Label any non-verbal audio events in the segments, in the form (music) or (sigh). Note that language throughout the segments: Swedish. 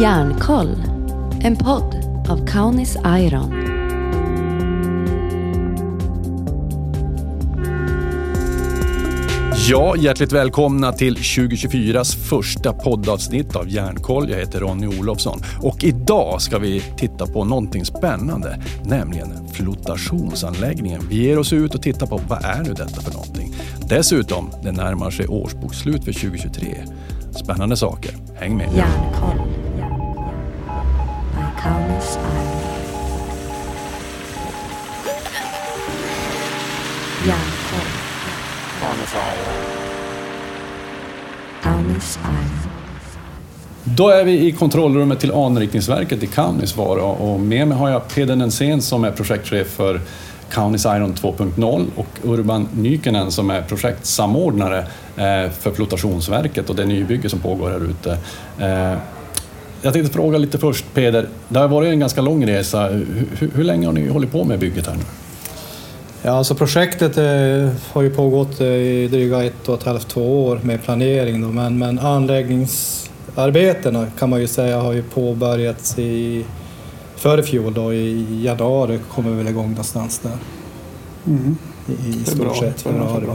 Järnkoll, en podd av Kaunis Iron. Ja, hjärtligt välkomna till 2024s första poddavsnitt av Järnkoll. Jag heter Ronny Olofsson och idag ska vi titta på någonting spännande, nämligen flotationsanläggningen. Vi ger oss ut och tittar på vad är nu detta för någonting? Dessutom, det närmar sig årsbokslut för 2023. Spännande saker. Häng med. Järnkoll. By Kaunis Iron. Järnkoll. Kaunis Iron. Då är vi i kontrollrummet till anrikningsverket i Kaunisvaara och med mig har jag Peder Nensén som är projektchef för Kaunis Iron 2.0 och Urban Nykenen som är projektsamordnare eh, för flotationsverket och det nybygge som pågår här ute. Jag tänkte fråga lite först Peder, det har varit en ganska lång resa. Hur, hur länge har ni hållit på med bygget här nu? Ja, alltså projektet eh, har ju pågått eh, i dryga ett och ett halvt, två år med planering. Då, men, men anläggningsarbetena kan man ju säga har ju påbörjats i före fjol då, i januari kommer vi väl igång någonstans där. I, i stort sett februari.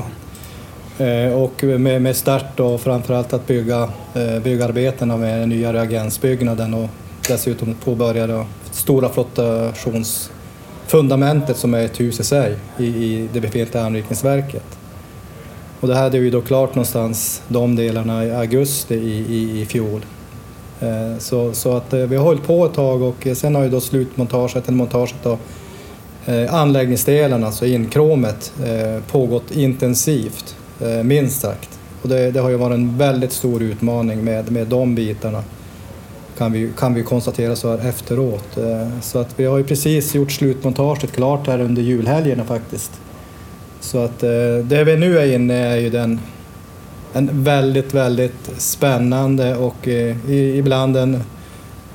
Eh, och med, med start och framförallt att bygga eh, byggarbetena med den nya reagensbyggnaden och dessutom påbörja det stora flottationsfundamentet som är ett hus i sig i, i det befintliga anrikningsverket. Och det hade vi då klart någonstans de delarna i augusti i, i, i fjol. Eh, Så, så att eh, vi har hållit på ett tag och sen har ju då slutmontaget, eller montaget då, eh, anläggningsdelen, alltså inkromet, eh, pågått intensivt, Eh, minst sagt. Och det, det har ju varit en väldigt stor utmaning med, med de bitarna, kan vi, kan vi konstatera så här efteråt. Eh, så att vi har ju precis gjort slutmontaget klart här under julhelgerna faktiskt. Så att eh, det vi nu är inne i är ju den en väldigt, väldigt spännande och ibland en,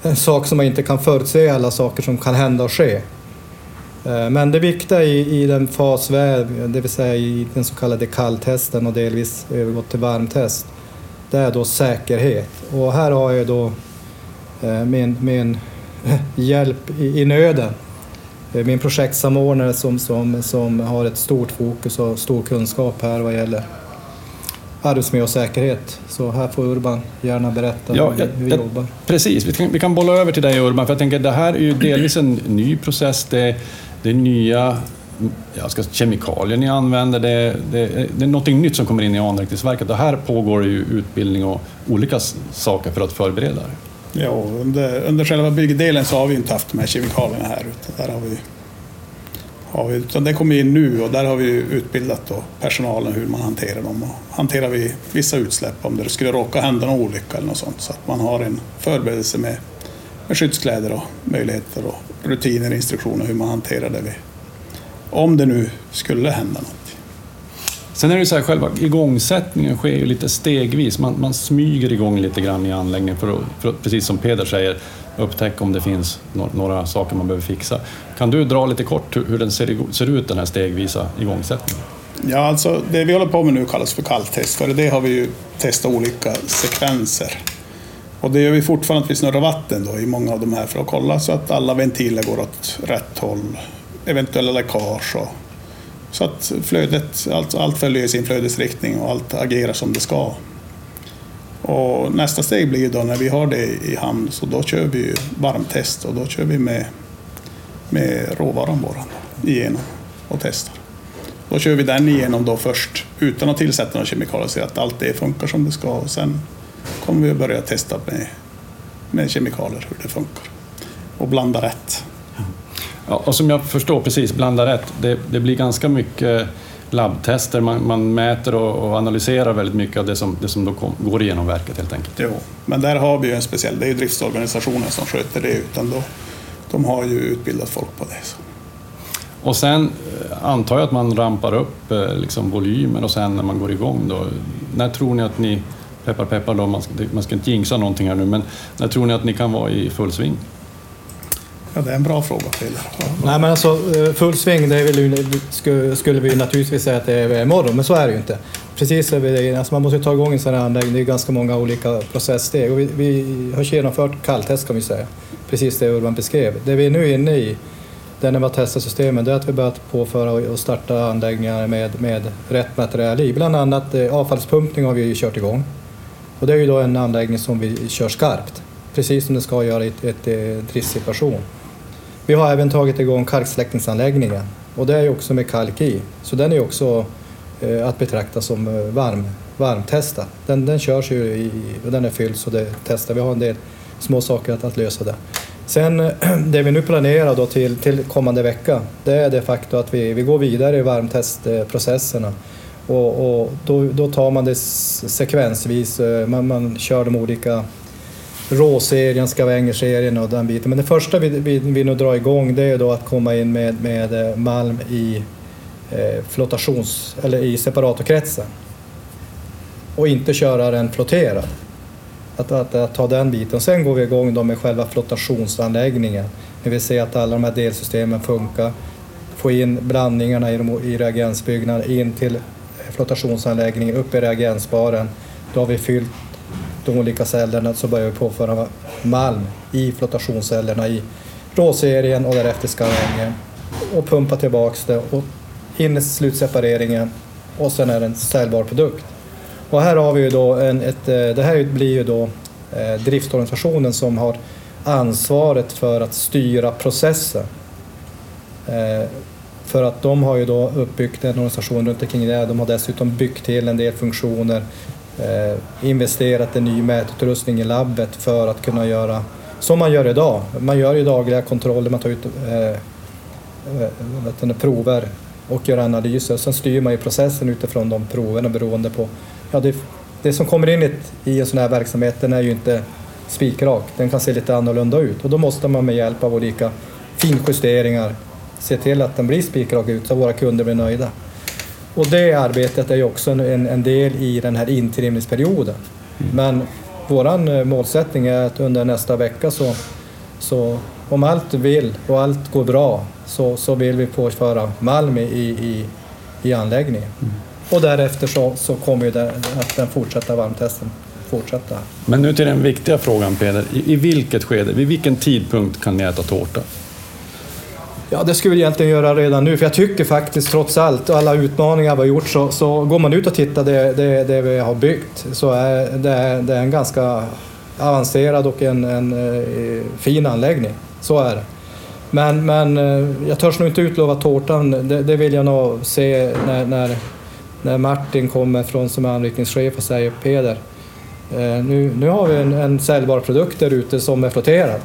en sak som man inte kan förutse alla saker som kan hända och ske. Eh, Men det viktiga i, i den fas vi är, det vill säga i den så kallade kalltesten och delvis övergått till varmtest, det är då säkerhet. Och här har jag då eh, min, min (laughs) hjälp i, i nöden. Eh, Min projektsamordnare som, som, som har ett stort fokus och stor kunskap här vad gäller arbetsmiljö och säkerhet. Så här får Urban gärna berätta Ja, hur vi, vi jag- jobbar. Precis, vi kan, vi kan bolla över till dig Urban, för jag tänker det här är ju delvis en ny process. Det, det är nya jag ska, kemikalier ni använder, det, det, det är någonting nytt som kommer in i anrikningsverket och här pågår ju utbildning och olika saker för att förbereda det. Ja, under, under själva byggdelen så har vi inte haft de här kemikalierna här. Utan där har vi, har vi, utan det kommer in nu och där har vi utbildat då personalen hur man hanterar dem. Och hanterar vi vissa utsläpp om det skulle råka hända någon olycka eller något sånt. Så att man har en förberedelse med, med skyddskläder och möjligheter och rutiner instruktioner hur man hanterar det. Vi, om det nu skulle hända något. Sen är det så här, själva igångsättningen sker ju lite stegvis. Man, man smyger igång lite grann i anläggningen för att, för att, precis som Peder säger, upptäcka om det finns no- några saker man behöver fixa. Kan du dra lite kort hur, hur den ser, ser ut, den här stegvisa igångsättningen? Ja, alltså det vi håller på med nu kallas för kalltest. För det har vi ju testat olika sekvenser. Och det gör vi fortfarande att vi snurrar vatten då i många av de här för att kolla så att alla ventiler går åt rätt håll. Eventuella läckage och så att flödet, allt, allt följer sin flödesriktning och allt agerar som det ska. Och nästa steg blir ju då när vi har det i hamn så då kör vi ju varmtest och då kör vi med, med råvaran våran igenom och testar. Då kör vi den igenom då först utan att tillsätta några kemikalier så att allt det funkar som det ska och sen kommer vi att börja testa med, med kemikalier hur det funkar. Och blanda rätt. Ja, och som jag förstår precis, blanda rätt. Det, det blir ganska mycket labbtester. Man, man mäter och, och analyserar väldigt mycket av det som, det som då kom, går igenom verket helt enkelt. Jo. Men där har vi ju en speciell, det är ju driftsorganisationen som sköter det utan då, de har ju utbildat folk på det. Så. Och sen eh, antar jag att man rampar upp eh, liksom volymen och sen när man går igång då. När tror ni att ni, peppar peppar då, man ska, det- man ska inte jinxa någonting här nu, men när tror ni att ni kan vara i full sving? Ja, det är en bra fråga Peder. Nej men alltså eh, full sving, det är ju- sku- skulle vi naturligtvis säga att det är imorgon, men så är det ju inte. precis är alltså man måste ta igång en sån här anläggning, det är ganska många olika processsteg. Och vi, vi har genomfört kalltest kan vi säga, precis det Urban beskrev. Det vi är nu inne i, där när vi har testat systemen, det är att vi börjat påföra och starta anläggningar med, med rätt material i. Bland annat eh, avfallspumpning har vi ju kört igång. Och det är ju då en anläggning som vi kör skarpt, precis som det ska göra i ett, ett, eh, ett. Vi har även tagit igång kalksläckningsanläggningen och det är ju också med kalk i, så den är också eh, att betrakta som eh, varm, varmtestad. Den, den körs ju i, och den är fylld så det testar. Vi har en del små saker att, att lösa där. Sen (clears throat) det vi nu planerar då till, till kommande vecka, det är det faktum att vi, vi går vidare i varmtestprocesserna. Och, och då, då tar man det sekvensvis, eh, man, man kör de olika råserien, skavangerserien och den biten. Men det första vi, vi, vi nu drar igång det är då att komma in med, med eh, malm i eh, flotations eller i separatorkretsen och inte köra den flotterad. Att, att, att, ta den biten. Sen går vi igång då med själva flotationsanläggningen. När vi ser att alla de här delsystemen funkar. Få in blandningarna i, de, i reagensbyggnaden in till flotationsanläggningen, upp i reagensbaren. Då har vi fyllt de olika cellerna så börjar vi påföra malm i flotationscellerna i råserien och därefter skarvängen och pumpa tillbaks det och in i slutsepareringen och sen är det en säljbar produkt. Och här har vi ju då en, ett, eh, det här blir ju då eh, driftorganisationen som har ansvaret för att styra processen. Eh, för att de har ju då uppbyggt en organisation runt omkring det. De har dessutom byggt till en del funktioner eh, investerat i ny mätutrustning i labbet för att kunna göra som man gör idag. Man gör ju dagliga kontroller, man tar ut eh, eh prover och gör analyser. Sen styr man ju processen utifrån de proverna beroende på... Ja, det, det som kommer in i en sån här verksamhet den är ju inte spikrak, den kan se lite annorlunda ut och då måste man med hjälp av olika finjusteringar se till att den blir spikrak ut så våra kunder blir nöjda. Och det arbetet är ju också en, en del i den här intrimningsperioden. Mm. Men våran eh, målsättning är att under nästa vecka så, så om allt vill och allt går bra så, så vill vi påföra malm i, i, i anläggningen. Mm. Och därefter så, så kommer ju det, att den fortsätta varmtesten fortsätta. Men nu till den viktiga frågan Peder. I, I vilket skede, vid vilken tidpunkt kan ni äta tårta? Ja, det skulle vi egentligen göra redan nu, för jag tycker faktiskt trots allt, alla utmaningar vi har gjort, så, så går man ut och tittar det, det, det vi har byggt så är det, det är en ganska avancerad och en, en, en fin anläggning. Så är det. Men, men eh, jag törs nog inte utlova tårtan, det, det vill jag nog se när, när, när Martin kommer från som är anrikningschef och säger Peder, eh, nu, nu har vi en, en säljbar produkt där ute som är flotterad.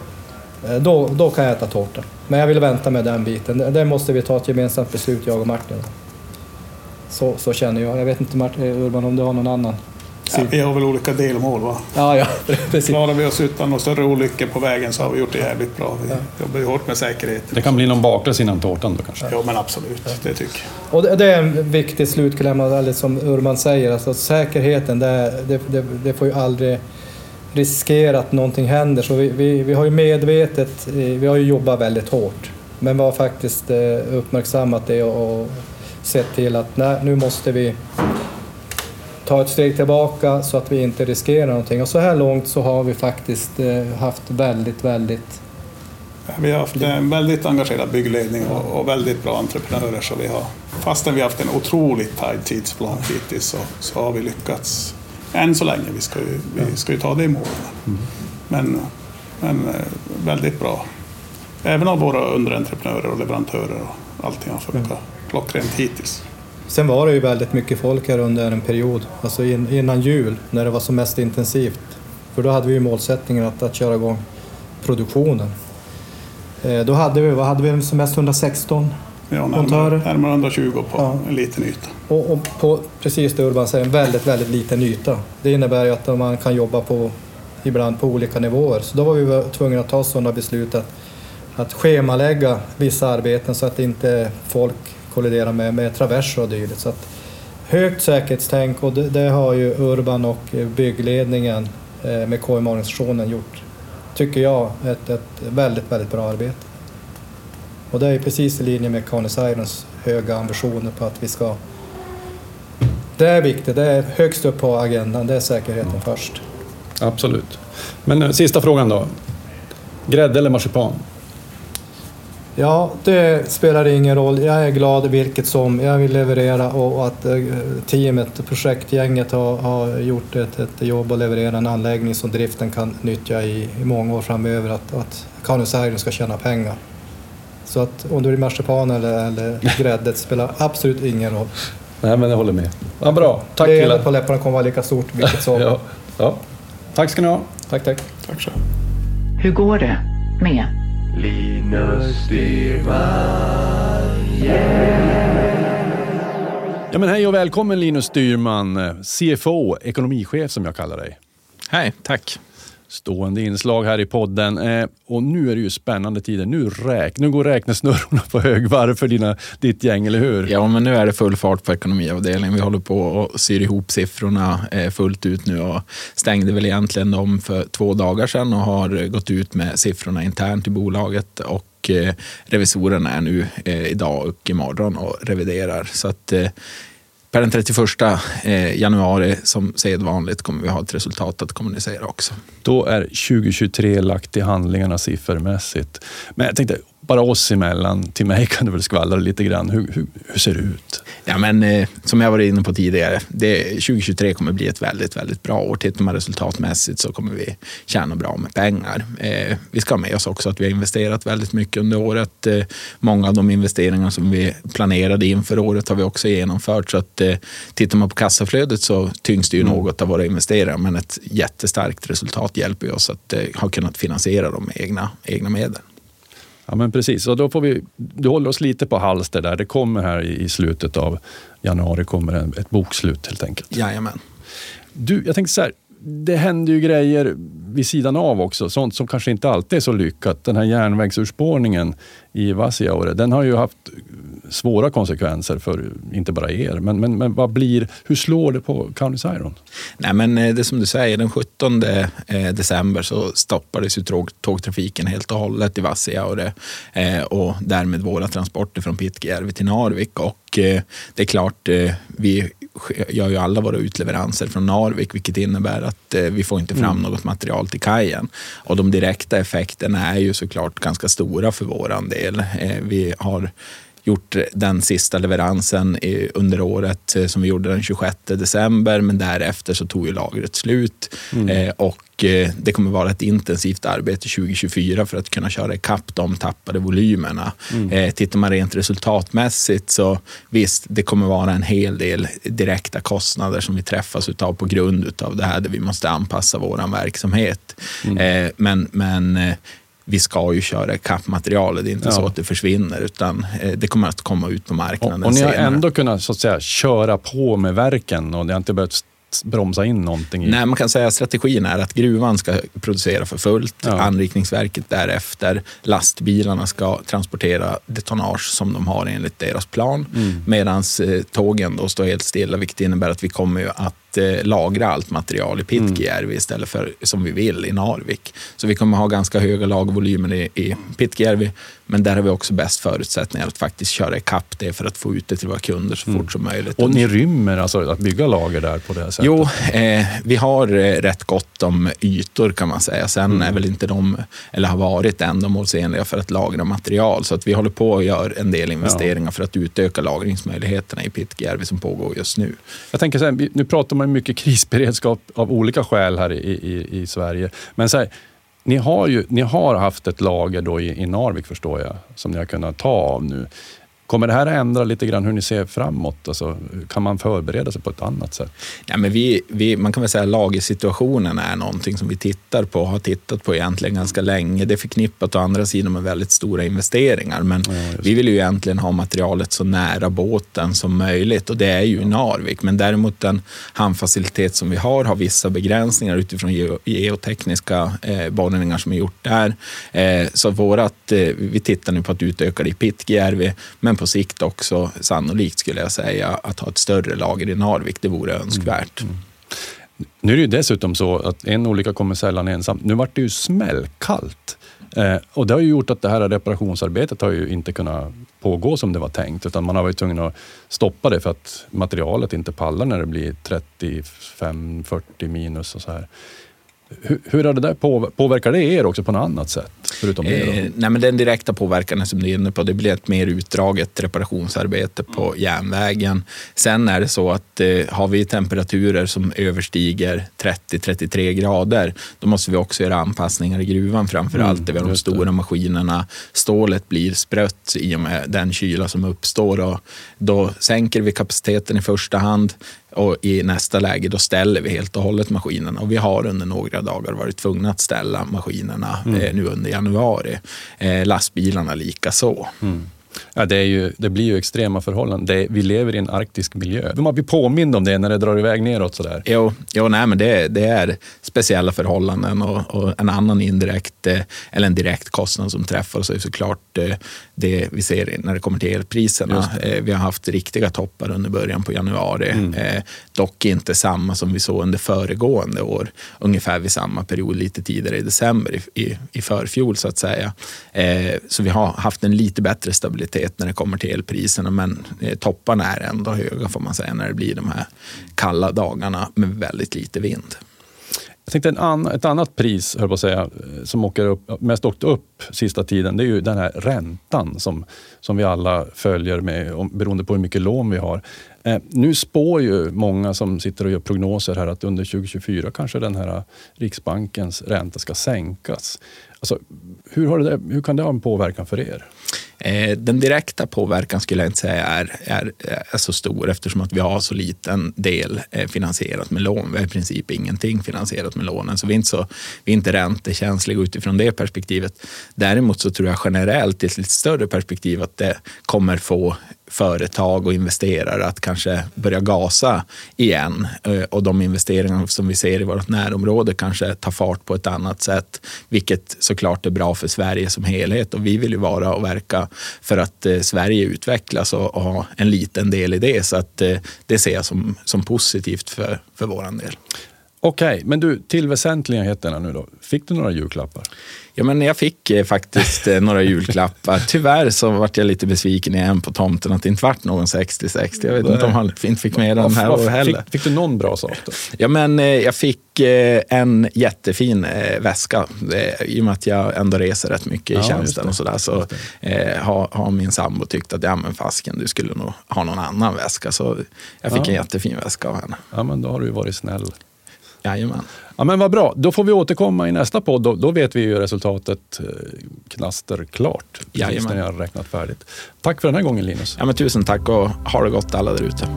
Då, då kan jag äta tårta. Men jag vill vänta med den biten. Det måste vi ta ett gemensamt beslut, jag och Martin. Så, så känner jag. Jag vet inte Martin, Urban om du har någon annan? Ja, vi har väl olika delmål va? Ja, ja, (laughs) precis. Klarar vi oss utan några större olyckor på vägen så har vi gjort det jävligt bra. Vi ja. jobbar ju hårt med säkerheten. Det kan bli någon baklänges innan tårtan då kanske? Ja, men absolut. Ja. Det tycker jag. Och det, det är en viktig slutkläm, som Urban säger. Alltså, säkerheten, det, det, det, det får ju aldrig riskera att någonting händer. Så vi, vi, vi, har ju medvetet, vi har ju jobbat väldigt hårt. Men vi har faktiskt eh, uppmärksammat det och sett till att nej, nu måste vi ta ett steg tillbaka så att vi inte riskerar någonting. Och så här långt så har vi faktiskt eh, haft väldigt, väldigt vi har haft en väldigt engagerad byggledning och, och väldigt bra entreprenörer. Så vi har, fastän vi har haft en otroligt tajt tidsplan hittills så, så har vi lyckats än så länge. Vi ska ju, vi ska ju ta det i mål. Mm. Men, men eh, väldigt bra. Även av våra underentreprenörer och leverantörer och allting har funkat mm. klockrent hittills. Sen var det ju väldigt mycket folk här under en period, alltså innan jul när det var som mest intensivt. För då hade vi ju målsättningen att, att köra igång produktionen. Eh, då hade vi, vad hade vi som mest 116 Ja, närmare, närmare 120 på ja. en liten yta. Och, och, på precis det Urban säger, en väldigt, väldigt liten yta. Det innebär ju att man kan jobba på ibland på olika nivåer. Så då var vi tvungna att ta sådana beslut att, att schemalägga vissa arbeten så att inte folk kolliderar med, med traverser och dylikt. Så att högt säkerhetstänk och det, det, har ju Urban och byggledningen eh, med KM-organisationen gjort, tycker jag, ett, ett väldigt, väldigt bra arbete. Och det är precis i linje med Canis Irons höga ambitioner på att vi ska det är viktigt, det är högst upp på agendan, det är säkerheten först. Absolut. Men eh, sista frågan då. Grädde eller marsipan? Ja, det spelar ingen roll. Jag är glad vilket som. Jag vill leverera och att eh, teamet, projektgänget har, har gjort ett, ett jobb och levererat en anläggning som driften kan nyttja i, i många år framöver. Att, att Iron ska tjäna pengar. Så att om det blir marsipan eller, eller grädde spelar absolut ingen roll. Nej, men jag håller med. Ja, bra. Tack det killar. på läpparna kommer vara lika stort vilket (laughs) som. Ja, ja. Tack ska ni ha. Tack, tack. Tack så. Hur går det med Linus Styrman, Ja, men hej och välkommen Linus Styrman, CFO, ekonomichef som jag kallar dig. Hej, tack. Stående inslag här i podden. Eh, och nu är det ju spännande tider. Nu, räk, nu går räknesnurrorna på högvarv för dina, ditt gäng, eller hur? Ja, men nu är det full fart på ekonomiavdelningen. Vi håller på och syr ihop siffrorna eh, fullt ut nu och stängde väl egentligen dem för två dagar sedan och har gått ut med siffrorna internt i bolaget. Och eh, revisorerna är nu eh, idag och imorgon och reviderar. Så att eh, per den 31 eh, januari som sedvanligt kommer vi ha ett resultat att kommunicera också. Då är 2023 lagt i handlingarna siffermässigt. Men jag tänkte, bara oss emellan, till mig kan du väl skvallra lite grann. Hur, hur, hur ser det ut? Ja, men, eh, som jag varit inne på tidigare, det, 2023 kommer bli ett väldigt, väldigt bra år. Tittar man resultatmässigt så kommer vi tjäna bra med pengar. Eh, vi ska ha med oss också att vi har investerat väldigt mycket under året. Eh, många av de investeringar som vi planerade inför året har vi också genomfört. Så att, eh, tittar man på kassaflödet så tyngs det ju Mm. något av våra investeringar, men ett jättestarkt resultat hjälper ju oss att eh, ha kunnat finansiera dem med egna, egna medel. Ja, men precis. Och då får vi, du håller oss lite på halster där. Det kommer här i, slutet av januari kommer en, ett bokslut helt enkelt. Jajamän. Du, jag tänkte så här. Det händer ju grejer vid sidan av också. Sånt som kanske inte alltid är så lyckat. Den här järnvägsurspårningen i Vassiaure, den har ju haft svåra konsekvenser för inte bara er. Men, men, men vad blir, hur slår det på Kaunis Iron? Nej, men eh, det som du säger, den 17 eh, december så stoppades ju tåg, tågtrafiken helt och hållet i Vassiaure eh, och därmed våra transporter från Pitkäjärvi till Narvik. Och det är klart, vi gör ju alla våra utleveranser från Narvik, vilket innebär att vi får inte fram något material till kajen. Och de direkta effekterna är ju såklart ganska stora för våran del. Vi har gjort den sista leveransen under året eh, som vi gjorde den 26 december, men därefter så tog ju lagret slut. Eh, och eh, det kommer vara ett intensivt arbete 2024 för att kunna köra ikapp de tappade volymerna. Eh, tittar man rent resultatmässigt så visst, det kommer vara en hel del direkta kostnader som vi träffas utav på grund utav det här där vi måste anpassa vår verksamhet. Eh, men men vi ska ju köra ikapp materialet. Det är inte Ja. så att det försvinner, utan eh, det kommer att komma ut på Och, marknaden och ni har senare. ändå kunnat så att säga, köra på med verken och det har inte behövt bromsa in någonting? I. Nej, man kan säga att strategin är att gruvan ska producera för fullt, Ja. anrikningsverket därefter, lastbilarna ska transportera det tonnage som de har enligt deras plan, Mm. medan eh, tågen då står helt stilla, vilket innebär att vi kommer ju att eh, lagra allt material i Pitkäjärvi istället för som vi vill i Narvik. Så vi kommer ha ganska höga lagervolymer i, i Pitkäjärvi, men där har vi också bäst förutsättningar att faktiskt köra ikapp det för att få ut det till våra kunder så fort som möjligt. Och ni rymmer alltså att bygga lager där på det här sättet? Jo, eh, vi har eh, rätt gott om ytor kan man säga. Sen Mm. är väl inte de, eller har varit ändamålsenliga för att lagra material. Så att vi håller på och gör en del investeringar för att utöka lagringsmöjligheterna i Pitkäjärvi som pågår just nu. Jag tänker så här, nu pratar man mycket krisberedskap av olika skäl här i, i, i Sverige. Men så här, ni, har ju, ni har haft ett lager då i, i Narvik förstår jag, som ni har kunnat ta av nu. Kommer det här att ändra lite grann hur ni ser framåt? Alltså, kan man förbereda sig på ett annat sätt? Ja, men vi, vi, man kan väl säga att lagersituationen är någonting som vi tittar på och har tittat på egentligen ganska länge. Det är förknippat å andra sidan med väldigt stora investeringar. Men vi vill ju egentligen ha materialet så nära båten som möjligt och det är ju i Narvik. Men däremot den hamnfacilitet som vi har har vissa begränsningar utifrån geo, geotekniska eh, borrningar som är gjort där. Eh, så vårat, eh, vi tittar nu på att utöka det i Pitkäjärvi, men men på sikt också sannolikt skulle jag säga att ha ett större lager i Narvik. Det vore önskvärt. Mm, mm. Nu är det ju dessutom så att en olycka kommer sällan ensam. Nu vart det ju smällkallt. Eh, och det har ju gjort att det här reparationsarbetet har ju inte kunnat pågå som det var tänkt. Utan man har varit tvungen att stoppa det för att materialet inte pallar när det blir 35-40 minus och så här. Hur, hur har det där på, påverkar det er också på något annat sätt? Förutom det Eh, nej, men den direkta påverkan som du är inne på, det blir ett mer utdraget reparationsarbete på Mm. järnvägen. Sen är det så att eh, har vi temperaturer som överstiger 30-33 grader, då måste vi också göra anpassningar i gruvan framför Mm, allt, där vi har de just det. stora maskinerna. Stålet blir sprött i och med den kyla som uppstår och då sänker vi kapaciteten i första hand och i nästa läge då ställer vi helt och hållet maskinerna. Och vi har under några dagar varit tvungna att ställa maskinerna Mm. eh, nu under januari. Eh, lastbilarna lika så. Ja, det, är ju, det blir ju extrema förhållanden. Är, vi lever i en arktisk miljö. Man blir påmind om det när det drar iväg neråt sådär. Jo, jo nej, men det, det är speciella förhållanden och, och en annan indirekt eh, eller en direkt kostnad som träffar oss är såklart eh, det vi ser när det kommer till elpriserna. Eh, Vi har haft riktiga toppar under början på januari. Eh, dock inte samma som vi såg under föregående år. Ungefär vid samma period lite tidigare i december i, i, i förfjol så att säga. Så vi har haft en lite bättre stabilitet när det kommer till elpriserna men eh, topparna är ändå höga får man säga när det blir de här kalla dagarna med väldigt lite vind. Jag tänkte en an, ett annat pris, höll på att säga, eh, som åker upp, mest åkt upp sista tiden, det är ju den här räntan som, som vi alla följer med, om, beroende på hur mycket lån vi har. Eh, nu spår ju många som sitter och gör prognoser här att under 2024 kanske den här eh, Riksbankens ränta ska sänkas. Alltså, hur, har det, hur kan det ha en påverkan för er? Eh, den direkta påverkan skulle jag inte säga är, är, är så stor eftersom att vi har så liten del eh, finansierat med lån. Vi har i princip ingenting finansierat med lånen, så vi är inte, så, vi är inte räntekänsliga utifrån det perspektivet. Däremot så tror jag generellt i ett lite större perspektiv att det kommer få företag och investerare att kanske börja gasa igen. Eh, och de investeringar som vi ser i vårt närområde kanske tar fart på ett annat sätt, vilket såklart är bra för Sverige som helhet. Och vi vill ju vara och verka för att eh, Sverige utvecklas och, och ha en liten del i det. Så att eh, det ser jag som, som positivt för, för vår del. Okej, men du, till väsentligheterna nu då. Fick du några julklappar? Ja, men jag fick eh, faktiskt eh, några julklappar. (laughs) Tyvärr så vart jag lite besviken igen på tomten att det inte vart någon 60-60. Jag vet inte om han inte fick med den här året heller. Fick, fick du någon bra sak då? Ja, men eh, jag fick eh, en jättefin eh, väska. I och med att jag ändå reser rätt mycket i Ja, just tjänsten och sådär så eh, har, har min sambo tyckt att ja, men fasken, du skulle nog ha någon annan väska. Så jag fick Ja. en jättefin väska av henne. Ja, men då har du ju varit snäll. Jajamän. Ja, men vad bra. Då får vi återkomma i nästa podd. Då, då vet vi ju resultatet eh, knasterklart. Precis Jajamän. när jag har räknat färdigt. Tack för den här gången Linus. Ja, men tusen tack och ha det gott alla där ute.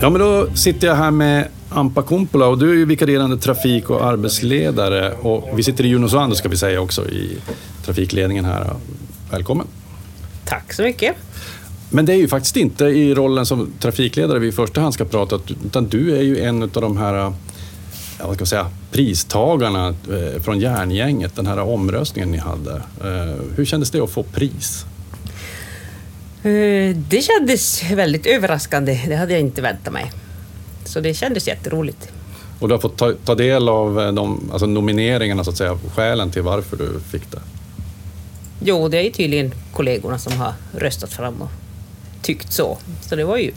Ja, men då sitter jag här med Ampa Kumpula och du är ju vikarierande trafik och arbetsledare. Och vi sitter i Junosvando ska vi säga också i trafikledningen här. Välkommen. Tack så mycket. Men det är ju faktiskt inte i rollen som trafikledare vi i första hand ska prata, utan du är ju en av de här ja, vad ska jag säga, pristagarna eh, från Järngänget, den här omröstningen ni hade. Eh, Hur kändes det att få pris? Eh, Det kändes väldigt överraskande. Det hade jag inte väntat mig. Så det kändes jätteroligt. Och du har fått ta, ta del av de, alltså nomineringarna, så att säga, skälen till varför du fick det. Jo, det är tydligen kollegorna som har röstat fram och tyckt så. Så det var ju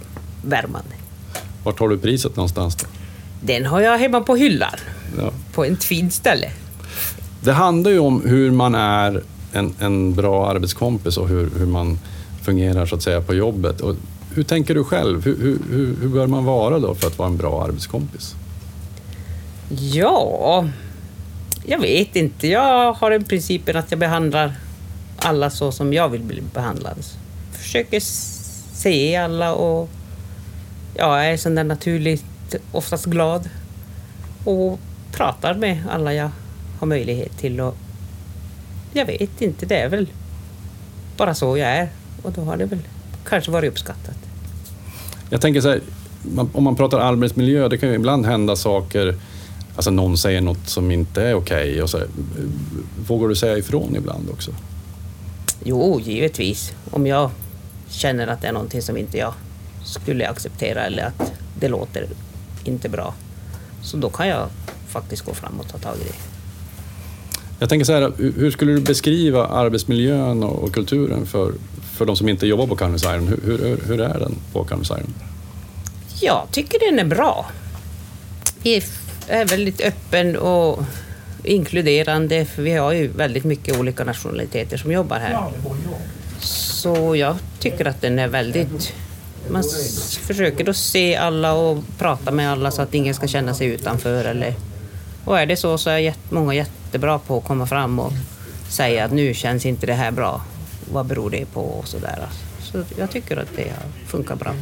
värmande. Vart har du priset någonstans då? Den har jag hemma på hyllan. Ja. På ett fint ställe. Det handlar ju om hur man är en, en bra arbetskompis och hur, hur man fungerar så att säga på jobbet. Och hur tänker du själv? Hur, hur, hur bör man vara då för att vara en bra arbetskompis? Ja, jag vet inte. Jag har den principen att jag behandlar alla så som jag vill bli behandlad. Försöker se alla och ja, jag är sån där naturligt oftast glad och pratar med alla jag har möjlighet till. Och jag vet inte, det är väl bara så jag är och då har det väl kanske varit uppskattat. Jag tänker så här, om man pratar arbetsmiljö, det kan ju ibland hända saker, alltså någon säger något som inte är okej här, Vågar du säga ifrån ibland också? Jo, givetvis. Om jag känner att det är någonting som inte jag skulle acceptera eller att det låter inte bra. Så då kan jag faktiskt gå fram och ta tag i det. Jag tänker så här, hur skulle du beskriva arbetsmiljön och kulturen för, för de som inte jobbar på Kaunis Iron? Hur, hur, hur är den på Kaunis Iron? Jag tycker den är bra. Vi är väldigt öppen och inkluderande, för vi har ju väldigt mycket olika nationaliteter som jobbar här. Så jag tycker att den är väldigt... Man försöker att se alla och prata med alla så att ingen ska känna sig utanför. Eller, och är det så så är många jättebra på att komma fram och säga att nu känns inte det här bra. Vad beror det på? Och så där. Så jag tycker att det funkar bra.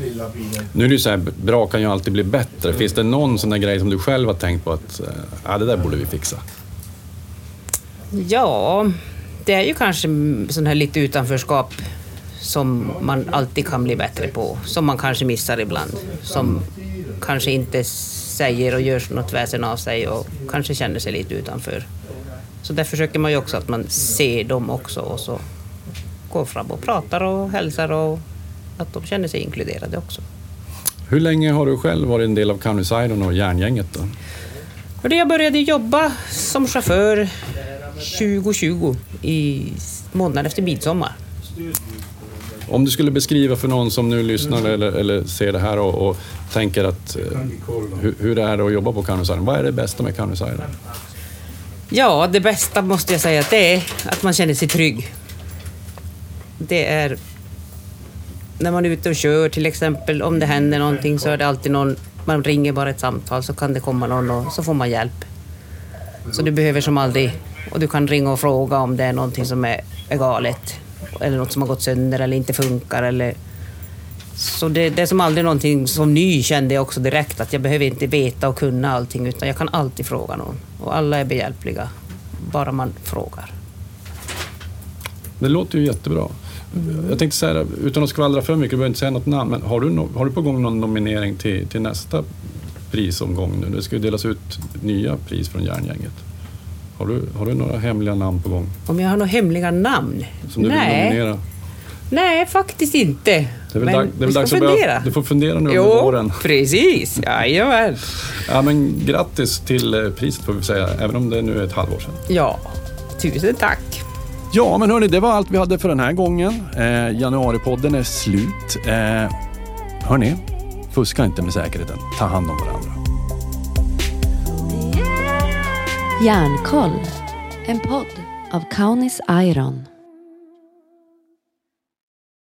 Nu är det ju så här, bra kan ju alltid bli bättre. Finns det någon sån där grej som du själv har tänkt på att eh, ja, det där borde vi fixa? Ja, det är ju kanske sån här lite utanförskap som man alltid kan bli bättre på, som man kanske missar ibland. Som kanske inte säger och gör något väsen av sig och kanske känner sig lite utanför. Så där försöker man ju också att man ser dem också och så går fram och pratar och hälsar och att de känner sig inkluderade också. Hur länge har du själv varit en del av Kaunis Iron och järngänget då? Och jag började jobba som chaufför 2020 i månaden efter midsommar. Om du skulle beskriva för någon som nu lyssnar eller, eller ser det här och, och tänker att eh, hur, hur det är att jobba på Kaunis Iron. Vad är det bästa med Kaunis Iron? Ja, det bästa måste jag säga att det är att man känner sig trygg. Det är när man är ute och kör till exempel, om det händer någonting så är det alltid någon, man ringer bara ett samtal så kan det komma någon och så får man hjälp. Så du behöver som aldrig, och du kan ringa och fråga om det är någonting som är, är galet eller något som har gått sönder eller inte funkar eller så det, det är som aldrig någonting som ny kände jag också direkt att jag behöver inte veta och kunna allting utan jag kan alltid fråga någon. Och alla är behjälpliga, bara man frågar. Det låter ju jättebra. Jag tänkte säga, utan att skvallra för mycket, du behöver inte säga något namn, men har du, no, har du på gång någon nominering till, till nästa prisomgång nu? Det ska ju delas ut nya pris från järngänget. Har du, har du några hemliga namn på gång Om jag har några hemliga namn? som du vill nominera? Nej, faktiskt inte. Det är väl, Men dag, det är väl dags att fundera. börja, du får fundera nu under Jo, våren. (laughs) precis. Jajamän. Ja, men grattis till eh, priset får vi säga, även om det nu är ett halvår sedan. Ja, tusen tack. Ja, men hörni, det var allt vi hade för den här gången. Eh, januaripodden är slut. Eh, hörni, fuska inte med säkerheten. Ta hand om varandra. Järnkoll. En podd av Kaunis Iron.